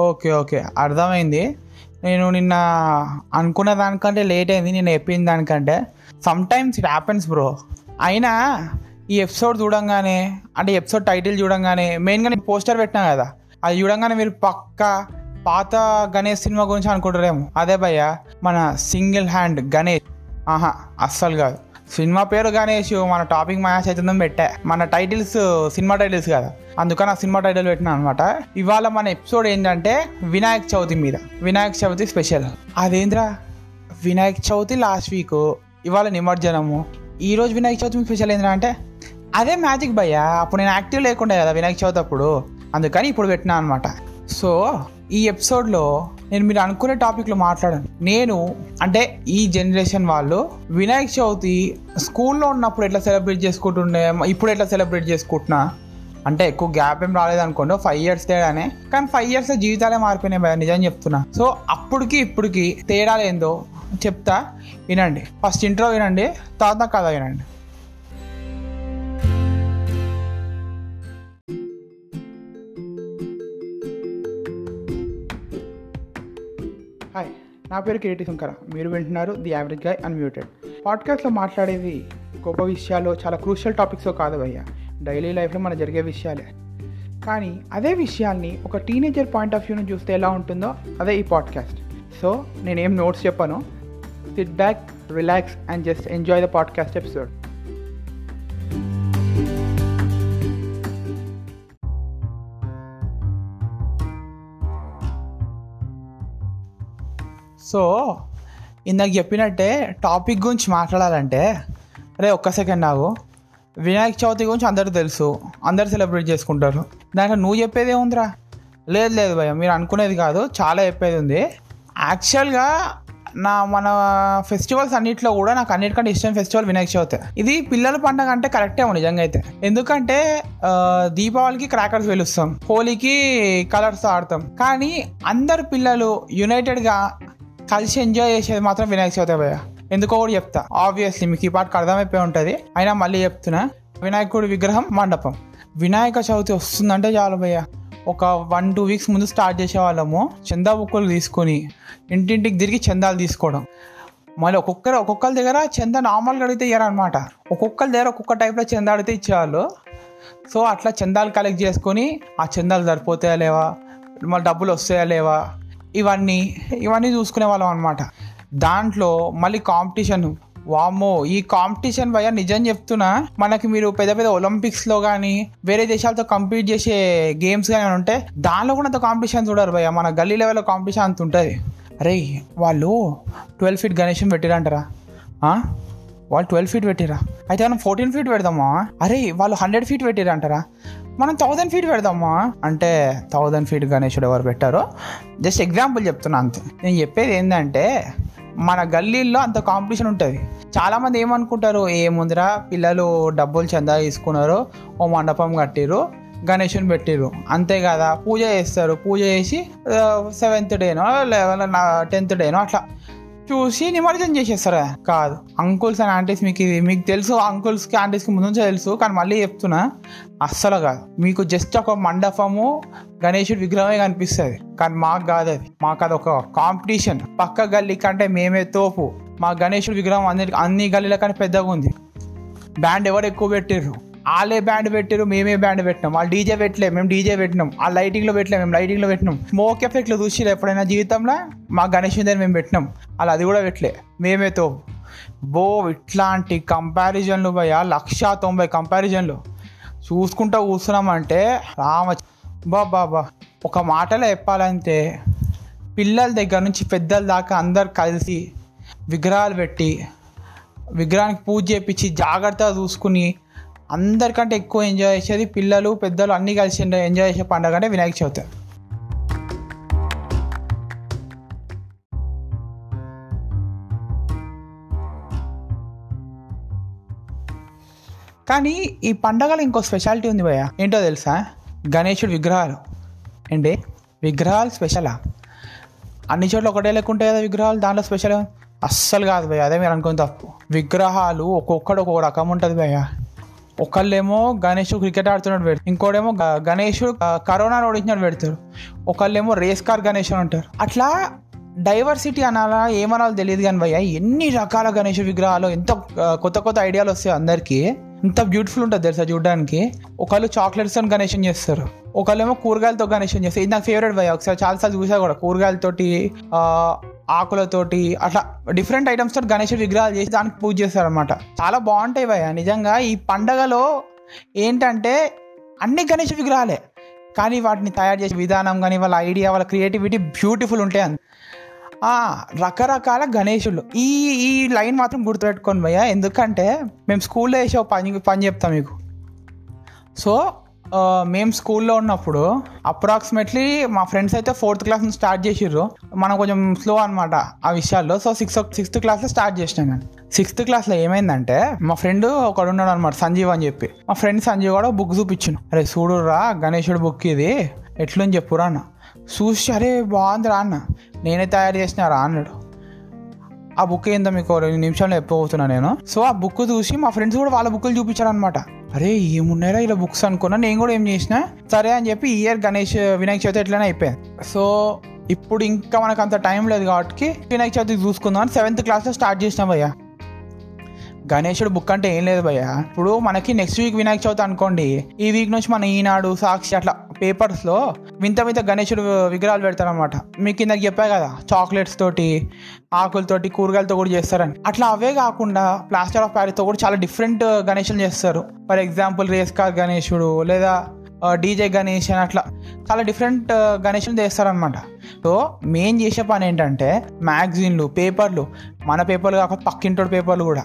Okay okay. అర్థమైంది. నేను నిన్న అనుకున్న దానికంటే లేట్ అయింది నేను చెప్పిన దానికంటే. Sometimes it happens bro అయినా ఈ ఎపిసోడ్ చూడంగానే అంటే ఎపిసోడ్ టైటిల్ చూడంగానే మెయిన్గా నేను పోస్టర్ పెట్టినా కదా అది చూడంగానే మీరు పక్క పాత గణేష్ సినిమా గురించి అనుకుంటారేమో. అదే భయ్య మన సింగిల్ హ్యాండ్ గణేష్. ఆహా అస్సలు కాదు. సినిమా పేరు గణేష్ మన టాపిక్ మ్యాచ్ అవుతుందని పెట్టా. మన టైటిల్స్ సినిమా టైటిల్స్ కదా. అందుకని ఆ సినిమా టైటిల్ పెట్టినా అనమాట ఇవాళ మన ఎపిసోడ్ ఏంటంటే వినాయక చవితి మీద. వినాయక చవితి స్పెషల్. అదేంద్రా? వినాయక చవితి లాస్ట్ వీక్ ఇవాళ నిమజ్జనము. ఈరోజు వినాయక చవితి స్పెషల్ ఏంద్రా అంటే అదే మ్యాజిక్ భయ్యా. అప్పుడు నేను యాక్టివ్ లేకుండే కదా వినాయక చవితి అప్పుడు. అందుకని ఇప్పుడు పెట్టినా అనమాట సో ఈ ఎపిసోడ్లో నేను మీరు అనుకునే టాపిక్లో మాట్లాడాను. నేను అంటే ఈ జనరేషన్ వాళ్ళు వినాయక చవితి స్కూల్లో ఉన్నప్పుడు ఎట్లా సెలబ్రేట్ చేసుకుంటుండే ఇప్పుడు ఎట్లా సెలబ్రేట్ చేసుకుంటున్నా? అంటే ఎక్కువ గ్యాప్ ఏం రాలేదు అనుకోండి ఫైవ్ ఇయర్స్ తేడానే. కానీ ఫైవ్ ఇయర్స్ జీవితాలే మారిపోయినాయి భయ నిజం చెప్తున్నా. సో అప్పటికి ఇప్పటికి తేడా ఏందో చెప్తా వినండి. ఫస్ట్ ఇంట్రో వినండి తర్వాత కథ వినండి. హాయ్ నా పేరు కిరీటి శంకర. మీరు వింటున్నారు ది యావరేజ్ గై అన్మ్యూటెడ్ పాడ్కాస్ట్లో మాట్లాడేది గొప్ప విషయాలు చాలా క్రూషియల్ టాపిక్స్ కాదు భయ్య. డైలీ లైఫ్లో మన జరిగే విషయాలే. కానీ అదే విషయాల్ని ఒక టీనేజర్ పాయింట్ ఆఫ్ వ్యూని చూస్తే ఎలా ఉంటుందో అదే ఈ పాడ్కాస్ట్ సో నేనేం నోట్స్ చెప్పాను. Sit back relax and just enjoy the podcast episode so ఇందాక చెప్పినట్టే టాపిక్ గురించి మాట్లాడాలంటే అరే ఒక్క సెకండ్ నాకు వినాయక చవితి గురించి అందరూ తెలుసు. అందరు సెలబ్రేట్ చేసుకుంటారు. దాంట్లో నువ్వు చెప్పేది ఏముందిరా? లేదు లేదు భయ మీరు అనుకునేది కాదు. చాలా చెప్పేది ఉంది. యాక్చువల్గా నా మన ఫెస్టివల్స్ అన్నిట్లో కూడా నాకు అన్నిటికంటే ఇష్టం ఫెస్టివల్ వినాయక చవితి. ఇది పిల్లల పండగ అంటే కరెక్టే నిజంగా అయితే. ఎందుకంటే దీపావళికి క్రాకర్స్ వెలుస్తాం హోలీకి కలర్స్ ఆడతాం. కానీ అందరు పిల్లలు యునైటెడ్గా కలిసి ఎంజాయ్ చేసేది మాత్రం వినాయక చవితి భయ్య. ఎందుకో కూడా చెప్తా. ఆబ్వియస్లీ మీకు ఈ పాటకు అర్థమైపోయి ఉంటుంది. అయినా మళ్ళీ చెప్తున్నా. వినాయకుడి విగ్రహం మండపం. వినాయక చవితి వస్తుందంటే చాలు భయ్య. ఒక వన్ టూ వీక్స్ ముందు స్టార్ట్ చేసేవాళ్ళము. చందా బుక్కులు తీసుకొని ఇంటింటికి తిరిగి చందాలు తీసుకోవడం. మళ్ళీ ఒక్కొక్కరు ఒక్కొక్కరి దగ్గర చందా నార్మల్గా అడిగితే ఇయ్యారనమాట ఒక్కొక్కరి దగ్గర ఒక్కొక్క టైప్లో చందా అడిగితే ఇచ్చేవాళ్ళు. సో అట్లా చందాలు కలెక్ట్ చేసుకొని ఆ చందాలు సరిపోతాయా లేవా? మళ్ళీ డబ్బులు వస్తాయా లేవా? ఇవన్నీ ఇవన్నీ చూసుకునే వాళ్ళం అనమాట దాంట్లో మళ్ళీ కాంపిటీషన్. వామ్మో ఈ కాంపిటీషన్ భయ నిజం చెప్తున్నా మనకి మీరు పెద్ద పెద్ద ఒలింపిక్స్లో కానీ వేరే దేశాలతో కంపీట్ చేసే గేమ్స్ కానీ ఉంటే దానిలో కూడా అంత కాంపిటీషన్ చూడరు భయ మన గల్లీ లెవెల్లో కాంపిటీషన్ అంత ఉంటుంది. అరే వాళ్ళు ట్వెల్వ్ ఫీట్ గణేశం పెట్టిరంటారా? వాళ్ళు ట్వెల్వ్ ఫీట్ పెట్టిరా? అయితే మనం ఫోర్టీన్ ఫీట్ పెడదామా? అరే వాళ్ళు హండ్రెడ్ ఫీట్ పెట్టిరంటారా? మనం థౌజండ్ ఫీట్ పెడదామా? అంటే థౌజండ్ ఫీట్ గణేశుడు ఎవరు పెట్టారో? జస్ట్ ఎగ్జాంపుల్ చెప్తున్నా అంతే. నేను చెప్పేది ఏంటంటే మన గల్లీల్లో అంత కాంపిటీషన్ ఉంటుంది. చాలామంది ఏమనుకుంటారు? ఏముందిరా పిల్లలు డబ్బులు చందా తీసుకున్నారు ఓ మండపం కట్టిరు గణేషుని పెట్టిరు అంతే కదా పూజ చేస్తారు. పూజ చేసి సెవెంత్ డేనో లెవెన్ టెన్త్ డేనో అట్లా. చూసి నిమజ్జనం చేసేస్తారు? కాదు. అంకుల్స్ అండ్ ఆంటీస్ మీకు ఇది మీకు తెలుసు అంకుల్స్కి ఆంటీస్కి ముందు నుంచే తెలుసు కానీ మళ్ళీ చెప్తున్నా అస్సలు కాదు. మీకు జస్ట్ ఒక మండపము గణేశుడి విగ్రహమే కనిపిస్తుంది. కానీ మాకు కాదు అది. మాకు అది ఒక కాంపిటీషన్ పక్క గల్లీ కంటే మేమే తోపు. మా గణేశుడి విగ్రహం అన్ని అన్ని గల్లీల కంటే పెద్దగా ఉంది. బ్యాండ్ ఎవరు ఎక్కువ పెట్టిర్రు? వాళ్ళే బ్యాండ్ పెట్టారు మేమే బ్యాండ్ పెట్టినాం. వాళ్ళు డీజే పెట్టలే మేము డీజే పెట్టినాం. ఆ లైటింగ్లో పెట్టలే మేము లైటింగ్లో పెట్టినాం. స్మోక్ ఎఫెక్ట్లు చూసిరా ఎప్పుడైనా జీవితంలో? మా గణేష్ దగ్గర మేము పెట్టినాం. వాళ్ళు అది కూడా పెట్టలే. మేమే తో. బో ఇట్లాంటి కంపారిజన్లు భయ లక్ష తొంభై కంపారిజన్లు చూసుకుంటా కూర్చున్నామంటే రామ బా బాబా ఒక మాటలో చెప్పాలంటే పిల్లల దగ్గర నుంచి పెద్దల దాకా అందరు కలిసి విగ్రహాలు పెట్టి విగ్రహానికి పూజ చేపించి జాగ్రత్తగా చూసుకుని అందరికంటే ఎక్కువ ఎంజాయ్ చేసేది పిల్లలు పెద్దలు అన్నీ కలిసి ఎంజాయ్ చేసే పండుగ అంటే వినాయక చవితి. కానీ ఈ పండగలో ఇంకో స్పెషాలిటీ ఉంది భయ్య. ఏంటో తెలుసా? గణేశుడు విగ్రహాలు. ఏంటి? విగ్రహాలు స్పెషలా అన్ని చోట్ల ఒకటే లెక్క ఉంటాయి కదా విగ్రహాలు? దాంట్లో స్పెషల్ అస్సలు కాదు భయ్య. అదే మీరు అనుకుని తప్పు. విగ్రహాలు ఒక్కొక్కడు ఒక్కొక్క రకం ఉంటుంది భయ్య. ఒకళ్ళేమో గణేష్ క్రికెట్ ఆడుతున్నట్టు పెడతారు. ఇంకోడేమో గ- గణేష్ కరోనా ఓడించినట్టు పెడతారు. ఒకళ్ళేమో రేస్ కార్ గణేష్ అని అంటారు. అట్లా డైవర్సిటీ అనాలా ఏమనాలో తెలియదు కానీ భయ్య ఎన్ని రకాల గణేష్ విగ్రహాలు ఎంత కొత్త కొత్త ఐడియాలు వస్తాయి అందరికీ. ఇంత బ్యూటిఫుల్ ఉంటుంది తెలుసా చూడడానికి? ఒకళ్ళు చాక్లెట్స్తో గణేషన్ చేస్తారు. ఒకళ్ళేమో కూరగాయలతో గణేషన్ చేస్తారు. ఇది నాకు ఫేవరెట్ భయ ఒకసారి చాలాసార్లు చూసా కూడా కూరగాయలతోటి ఆకులతోటి అట్లా డిఫరెంట్ ఐటమ్స్ తోటి గణేష్ విగ్రహాలు చేసి దానికి పూజ చేస్తారు అనమాట చాలా బాగుంటాయి భయ నిజంగా ఈ పండగలో ఏంటంటే అన్ని గణేష్ విగ్రహాలే. కానీ వాటిని తయారు చేసే విధానం కానీ వాళ్ళ ఐడియా వాళ్ళ క్రియేటివిటీ బ్యూటిఫుల్ ఉంటాయి అంత. రకరకాల గణేషులు. ఈ ఈ లైన్ మాత్రం గుర్తుపెట్టుకోండి భయ్య ఎందుకంటే మేము స్కూల్లో వేసే ఒక పని పని చెప్తాం మీకు. సో మేము స్కూల్లో ఉన్నప్పుడు అప్రాక్సిమేట్లీ మా ఫ్రెండ్స్ అయితే ఫోర్త్ క్లాస్ నుంచి స్టార్ట్ చేసిర్రు. మనం కొంచెం స్లో అనమాట ఆ విషయాల్లో. సో సిక్స్ సిక్స్త్ క్లాస్లో స్టార్ట్ చేసినాను నేను. సిక్స్త్ క్లాస్లో ఏమైందంటే మా ఫ్రెండ్ ఒకడు ఉన్నాడు అనమాట సంజీవ్ అని చెప్పి. మా ఫ్రెండ్ సంజీవ్ కూడా బుక్ చూపించాను అరే చూడురా గణేశుడు బుక్ ఇది. ఎట్లని చెప్పురా అన్న. చూసి అరే బాగుంది రా అన్న. నేనే తయారు చేసిన రా అన్నాడు. ఆ బుక్ ఏందో మీకు రెండు నిమిషాల్లో చెప్పబోతున్నా నేను. సో ఆ బుక్ చూసి మా ఫ్రెండ్స్ కూడా వాళ్ళ బుక్లు చూపించారు అనమాట అరే ఏమున్నారా ఇలా బుక్స్ అనుకున్నా నేను కూడా ఏం చేసిన సరే అని చెప్పి ఇయర్ గణేష్ వినాయక చవితి ఎట్లనే అయిపోయింది. సో ఇప్పుడు ఇంకా మనకు అంత టైం లేదు కాబట్టి వినాయక చవితి చూసుకుందాం అని సెవెంత్ క్లాస్లో స్టార్ట్ చేసినాం భయ్యా. గణేశుడు బుక్ అంటే ఏం లేదు భయ్యా. ఇప్పుడు మనకి నెక్స్ట్ వీక్ వినాయక చవితి అనుకోండి ఈ వీక్ నుంచి మన ఈనాడు సాక్షి అట్లా పేపర్స్లో వింత వింత గణేశుడు విగ్రహాలు పెడతారనమాట మీకు ఇందాక చెప్పా కదా చాక్లెట్స్ తోటి ఆకులతోటి కూరగాయలతో కూడా చేస్తారని. అట్లా అవే కాకుండా ప్లాస్టర్ ఆఫ్ ప్యారిస్తో కూడా చాలా డిఫరెంట్ గణేషులు చేస్తారు. ఫర్ ఎగ్జాంపుల్ రేస్ కార్ గణేశుడు లేదా డీజే గణేష్ అని అట్లా చాలా డిఫరెంట్ గణేషులు చేస్తారనమాట సో మెయిన్ చేసే పని ఏంటంటే మ్యాగజైన్లు పేపర్లు మన పేపర్లు కాకపోతే పక్కింటోడు పేపర్లు కూడా.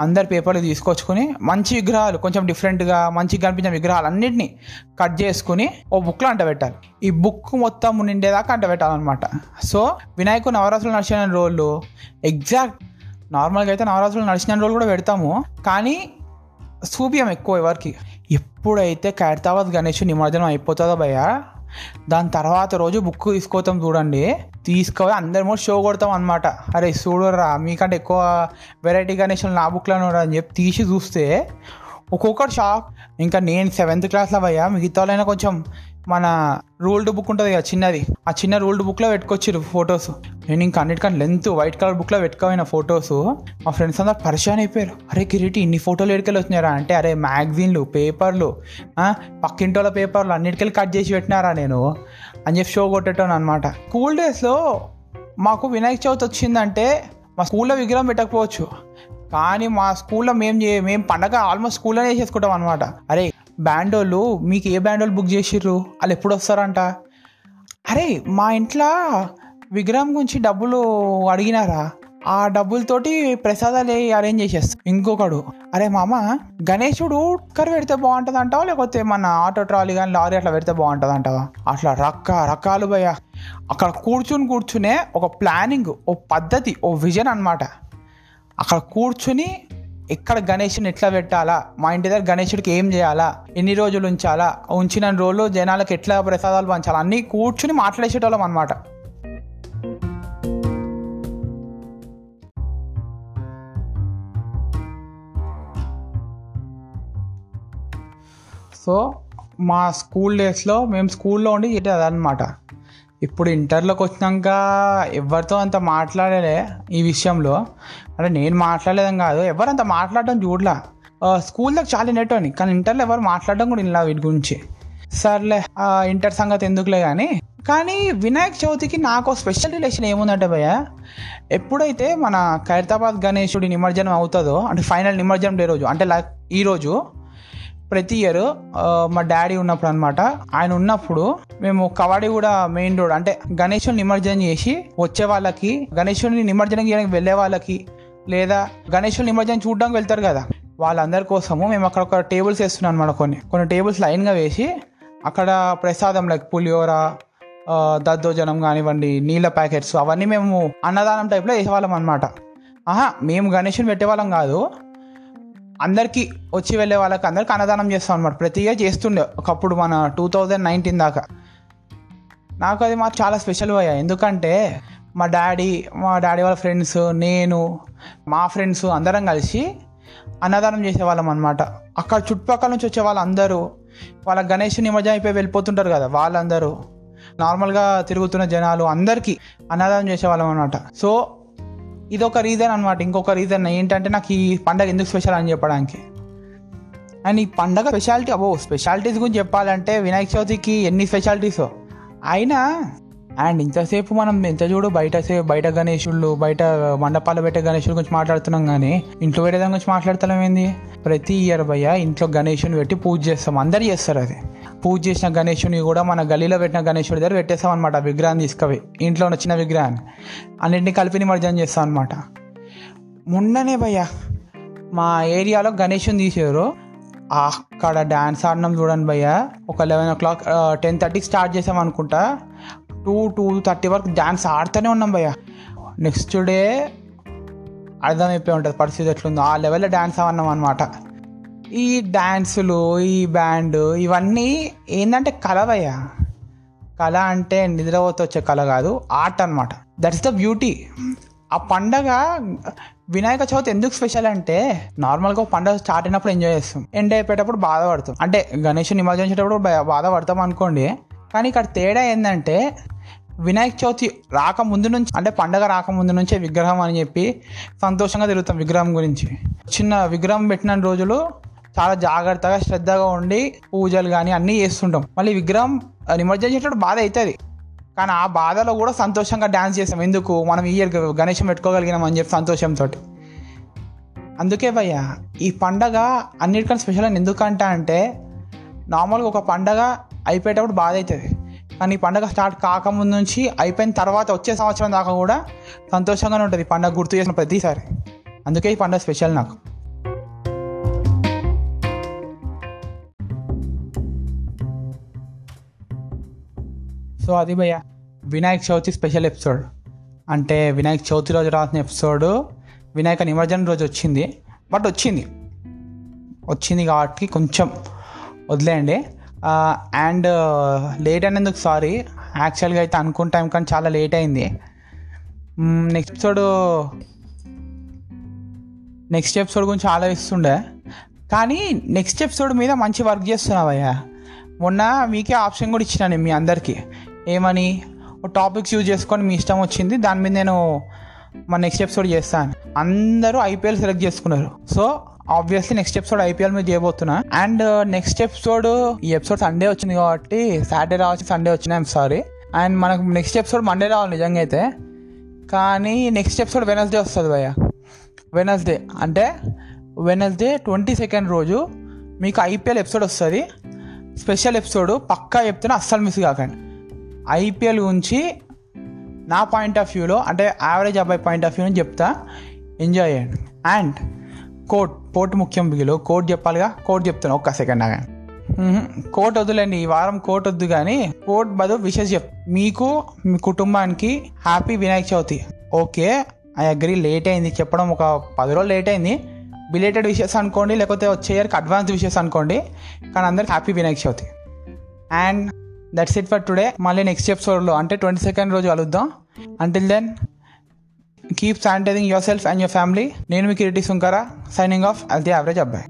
అందరి పేపర్లు తీసుకొచ్చుకొని మంచి విగ్రహాలు కొంచెం డిఫరెంట్గా మంచిగా కనిపించిన విగ్రహాలు అన్నింటినీ కట్ చేసుకుని ఓ బుక్లో అంట పెట్టాలి. ఈ బుక్ మొత్తం నిండేదాకా అంట పెట్టాలన్నమాట. సో వినాయకుడు నవరాత్రులు నడిచిన రోజులు ఎగ్జాక్ట్ నార్మల్గా అయితే నవరాత్రులు నడిచిన రోజులు కూడా పెడతాము కానీ సూపియం ఎక్కువ ఎవరికి? ఎప్పుడైతే ఖైరతాబాద్ గణేష్ నిమజ్జనం అయిపోతుందో భయ్యా దాని తర్వాత రోజు బుక్ తీసుకోతాం చూడండి. తీసుకొని అందరి షో కొడతాం అనమాట అరే చూడరా మీకంటే ఎక్కువ వెరైటీ గణేషులు నా బుక్లో అని చెప్పి తీసి చూస్తే ఒక్కొక్కటి షాక్. ఇంకా నేను సెవెంత్ క్లాస్లో అయ్యా మిగతా వాళ్ళైనా కొంచెం మన రూల్డ్ బుక్ ఉంటుంది కదా చిన్నది. ఆ చిన్న రూల్డ్ బుక్లో పెట్టుకొచ్చిరు ఫొటోస్ నేను ఇంకా అన్నిటికంటే లెంత్ వైట్ కలర్ బుక్లో పెట్టుకోపోయిన ఫొటోస్ మా ఫ్రెండ్స్ అందరు పరిచయం అయిపోయారు. అరే కిరీటి ఇన్ని ఫోటోలు ఎడికెళ్ళి వచ్చినారా అంటే అరే మ్యాగజైన్లు పేపర్లు ఆ, పక్కింటోళ్ళ పేపర్లు అన్నిటికెళ్ళి కట్ చేసి పెట్టినారా నేను? అని చెప్పి షో కొట్టేటాను అనమాట స్కూల్ డేస్లో మాకు వినాయక చవితి వచ్చిందంటే మా స్కూల్లో విగ్రహం పెట్టకపోవచ్చు. కానీ మా స్కూల్లో మేము మేము పండగ ఆల్మోస్ట్ స్కూల్లోనే చేసుకుంటాం అనమాట అరే బ్యాండ్ వాళ్ళు మీకు ఏ బ్యాండ్ వాళ్ళు బుక్ చేసిర్రు? వాళ్ళు ఎప్పుడు వస్తారంట? అరే మా ఇంట్లో విగ్రహం గురించి డబ్బులు అడిగినారా? ఆ డబ్బులతోటి ప్రసాదాలు అరేంజ్ చేసేస్తాం. ఇంకొకడు అరే మామ గణేశుడు కర్రీ పెడితే బాగుంటుంది అంటావా లేకపోతే మన ఆటో ట్రాలీ కానీ లారీ అట్లా పెడితే బాగుంటుంది అంటావా అట్లా రక్క రకాలు భయ అక్కడ కూర్చుని కూర్చునే ఒక ప్లానింగ్ ఓ పద్ధతి ఓ విజన్ అన్నమాట. అక్కడ కూర్చుని ఎక్కడ గణేషుని ఎట్లా పెట్టాలా? మా ఇంటి దగ్గర గణేషుడికి ఏం చేయాలా? ఎన్ని రోజులు ఉంచాలా? ఉంచిన రోజులు జనాలకు ఎట్లా ప్రసాదాలు పంచాలా? అన్నీ కూర్చుని మాట్లాడేసేటోళ్ళం అనమాట సో మా స్కూల్ డేస్లో మేము స్కూల్లో ఉండి అనమాట అదనమాట ఇప్పుడు ఇంటర్లోకి వచ్చినాక ఎవరితో అంత మాట్లాడలే ఈ విషయంలో. అంటే నేను మాట్లాడలేదని కాదు. ఎవరంత మాట్లాడడం చూడలా. స్కూల్లోకి చాలా వినేటోని కానీ ఇంటర్లో ఎవరు మాట్లాడడం కూడా ఇలా వీటి గురించి. సర్లే ఇంటర్ సంగతి ఎందుకులే కానీ కానీ వినాయక చవితికి నాకు స్పెషల్ రిలేషన్ ఏముందంటే భయ్య ఎప్పుడైతే మన ఖైరతాబాద్ గణేశుడి నిమజ్జనం అవుతుందో అంటే ఫైనల్ నిమజ్జనం డే రోజు అంటే లైక్ ఈరోజు ప్రతి ఇయర్ మా డాడీ ఉన్నప్పుడు అనమాట ఆయన ఉన్నప్పుడు మేము కవాడి కూడా మెయిన్ రోడ్ అంటే గణేశుని నిమజ్జనం చేసి వచ్చే వాళ్ళకి గణేశుని నిమజ్జనం చేయడానికి వెళ్ళే వాళ్ళకి లేదా గణేశుని నిమజ్జనం చూడడానికి వెళ్తారు కదా. వాళ్ళందరి కోసము మేము అక్కడ ఒక టేబుల్స్ వేస్తున్నాం అనమాట కొన్ని. కొన్ని టేబుల్స్ లైన్గా వేసి అక్కడ ప్రసాదం లైక్ పులిహోర దద్దోజనం కానివ్వండి నీళ్ళ ప్యాకెట్స్ అవన్నీ మేము అన్నదానం టైప్లో వేసేవాళ్ళం అనమాట ఆహా మేము గణేషుని పెట్టేవాళ్ళం కాదు. అందరికీ వచ్చి వెళ్ళే వాళ్ళకి అందరికీ అన్నదానం చేస్తాం అనమాట ప్రతి ఇయర్ చేస్తుండే ఒకప్పుడు మన టూ థౌజండ్ నైన్టీన్ దాకా. నాకు అది మాకు చాలా స్పెషల్ అయ్యా ఎందుకంటే మా డాడీ మా డాడీ వాళ్ళ ఫ్రెండ్స్ నేను మా ఫ్రెండ్స్ అందరం కలిసి అన్నదానం చేసేవాళ్ళం అనమాట అక్కడ చుట్టుపక్కల నుంచి వచ్చే వాళ్ళందరూ వాళ్ళ గణేష్ నిమజ్జనం అయిపోయి వెళ్ళిపోతుంటారు కదా వాళ్ళందరూ. నార్మల్గా తిరుగుతున్న జనాలు అందరికీ అన్నదానం చేసేవాళ్ళం అనమాట సో ఇది ఒక రీజన్ అనమాట ఇంకొక రీజన్ ఏంటంటే నాకు ఈ పండగ ఎందుకు స్పెషల్ అని చెప్పడానికి. అండ్ ఈ పండగ స్పెషాలిటీ అబ్బో స్పెషాలిటీస్ గురించి చెప్పాలంటే వినాయక చవితికి ఎన్ని స్పెషాలిటీసో అయినా అండ్ ఇంతసేపు మనం ఎంత చూడు బయట బయట గణేశుళ్ళు బయట మండపాలు పెట్టే గణేశుల గురించి మాట్లాడుతున్నాం కానీ ఇంట్లో పెట్టే దాని గురించి మాట్లాడతాం ఏంది? ప్రతి ఇయర్ భయ్య ఇంట్లో గణేశుని పెట్టి పూజ చేస్తాం. అందరు చేస్తారు అది. పూజ చేసిన గణేశుని కూడా మన గలీలో పెట్టిన గణేశుడి దగ్గర పెట్టేస్తాం అనమాట విగ్రహాన్ని తీసుకుపోయి. ఇంట్లో ఉన్న చిన్న విగ్రహాన్ని. అన్నింటినీ కలిపి నిమజ్జనం చేస్తాం అనమాట మొన్ననే భయ్య మా ఏరియాలో గణేషుని తీసారు అక్కడ డ్యాన్స్ ఆడినాం చూడండి భయ్య. ఒక లెవెన్ ఓ క్లాక్ టెన్ థర్టీకి స్టార్ట్ చేసాం అనుకుంటా. టూ టూ థర్టీ వరకు డ్యాన్స్ ఆడుతూనే ఉన్నాం భయ్య. నెక్స్ట్ డే అర్థమైపోయి ఉంటుంది పరిస్థితి ఎట్లుందో. ఆ లెవెల్లో డ్యాన్స్ అవన్నాం అనమాట ఈ డ్యాన్సులు ఈ బ్యాండ్ ఇవన్నీ ఏంటంటే కళ కళ అంటే నిద్రపోతే వచ్చే కళ కాదు ఆర్ట్ అనమాట దట్స్ ద బ్యూటీ ఆ పండగ వినాయక చవితి ఎందుకు స్పెషల్ అంటే నార్మల్గా ఒక పండగ స్టార్ట్ అయినప్పుడు ఎంజాయ్ చేస్తాం. ఎండ్ అయిపోయేటప్పుడు బాధపడతాం. అంటే గణేష్ నిమజ్జనం చేసేటప్పుడు బాధపడతాం అనుకోండి. కానీ ఇక్కడ తేడా ఏంటంటే వినాయక చవితి రాకముందు నుంచి అంటే పండగ రాకముందు నుంచే విగ్రహం అని చెప్పి సంతోషంగా తిరుగుతాం విగ్రహం గురించి. చిన్న విగ్రహం పెట్టిన రోజులు చాలా జాగ్రత్తగా శ్రద్ధగా ఉండి పూజలు కానీ అన్నీ చేస్తుంటాం. మళ్ళీ విగ్రహం నిమజ్జనం చేసేటప్పుడు బాధ అవుతుంది కానీ ఆ బాధలో కూడా సంతోషంగా డ్యాన్స్ చేసాం ఎందుకు? మనం ఈ ఇయర్ గణేశం పెట్టుకోగలిగినాం అని చెప్పి సంతోషంతో అందుకే భయ్య ఈ పండగ అన్నిటికన్నా స్పెషల్ అని ఎందుకంట అంటే నార్మల్గా ఒక పండగ అయిపోయేటప్పుడు బాధ అవుతుంది. కానీ ఈ పండగ స్టార్ట్ కాకముందు నుంచి అయిపోయిన తర్వాత వచ్చే సంవత్సరం దాకా కూడా సంతోషంగానే ఉంటుంది పండుగ పండగ గుర్తు చేసిన ప్రతిసారి. అందుకే ఈ పండగ స్పెషల్ నాకు. సో అది భయ్య వినాయక చవితి స్పెషల్ ఎపిసోడ్. అంటే వినాయక చవితి రోజు రాసిన ఎపిసోడ్ వినాయక నిమజ్జనం రోజు వచ్చింది. బట్ వచ్చింది. వచ్చింది కాబట్టి కొంచెం వదిలేయండి. అండ్ లేట్ అయినందుకు సారీ యాక్చువల్గా అయితే అనుకున్న టైం కానీ చాలా లేట్ అయింది. నెక్స్ట్ ఎపిసోడ్ నెక్స్ట్ ఎపిసోడ్ గురించి ఆలోచిస్తుండే. కానీ నెక్స్ట్ ఎపిసోడ్ మీద మంచి వర్క్ చేస్తున్నావయ్యా మొన్న మీకే ఆప్షన్ కూడా ఇచ్చినాను మీ అందరికీ. ఏమని? టాపిక్స్ యూజ్ చేసుకొని మీ ఇష్టం వచ్చింది. దాని మీద నేను మన నెక్స్ట్ ఎపిసోడ్ చేస్తాను అందరూ ఐపీఎల్ సెలెక్ట్ చేసుకున్నారు. So obviously next episode IPL మీద చేయబోతున్నా. అండ్ నెక్స్ట్ ఎపిసోడ్ ఈ ఎపిసోడ్ సండే వచ్చింది కాబట్టి సాటర్డే రావచ్చు సండే వచ్చిన ఐమ్ సారీ అండ్ మనకు నెక్స్ట్ ఎపిసోడ్ మండే రావాలి నిజంగా అయితే కానీ నెక్స్ట్ ఎపిసోడ్ వెనస్డే వస్తుంది భయ్య. వెనస్డే అంటే వెనస్డే ట్వంటీ సెకండ్ రోజు మీకు ఐపీఎల్ ఎపిసోడ్ వస్తుంది. స్పెషల్ ఎపిసోడ్ పక్కా చెప్తున్నా అస్సలు మిస్ కాకండి. ఐపీఎల్ గురించి నా పాయింట్ ఆఫ్ వ్యూలో అంటే యావరేజ్ అబ్బాయి పాయింట్ ఆఫ్ వ్యూ చెప్తా. ఎంజాయ్ చేయండి. అండ్ కోట్ కోట్ ముఖ్యం బిగిలో కోట్ చెప్పాలిగా? కోట్ చెప్తాను ఒక్క సెకండ్ ఆగా కోట్ వద్దులేండి. ఈ వారం కోట్ వద్దు కానీ కోట్ బదులు విషెస్ చెప్. మీకు మీ కుటుంబానికి happy Vinayaka Chavithi. Okay I agree late అయింది. చెప్పడం ఒక పది రోజులు లేట్ అయింది. బిలేటెడ్ విషెస్ అనుకోండి లేకపోతే వచ్చే ఇయర్కి అడ్వాన్స్ విషెస్ అనుకోండి. కానీ అందరికి happy Vinayaka Chavithi. And that's it for today మళ్ళీ నెక్స్ట్ ఎపిసోడ్లో అంటే ట్వంటీ సెకండ్ రోజు కలుద్దాం. Until then keep sanitising your self and your family నేను మీ Kireeti Sunkara signing off as the average అబ్బాయి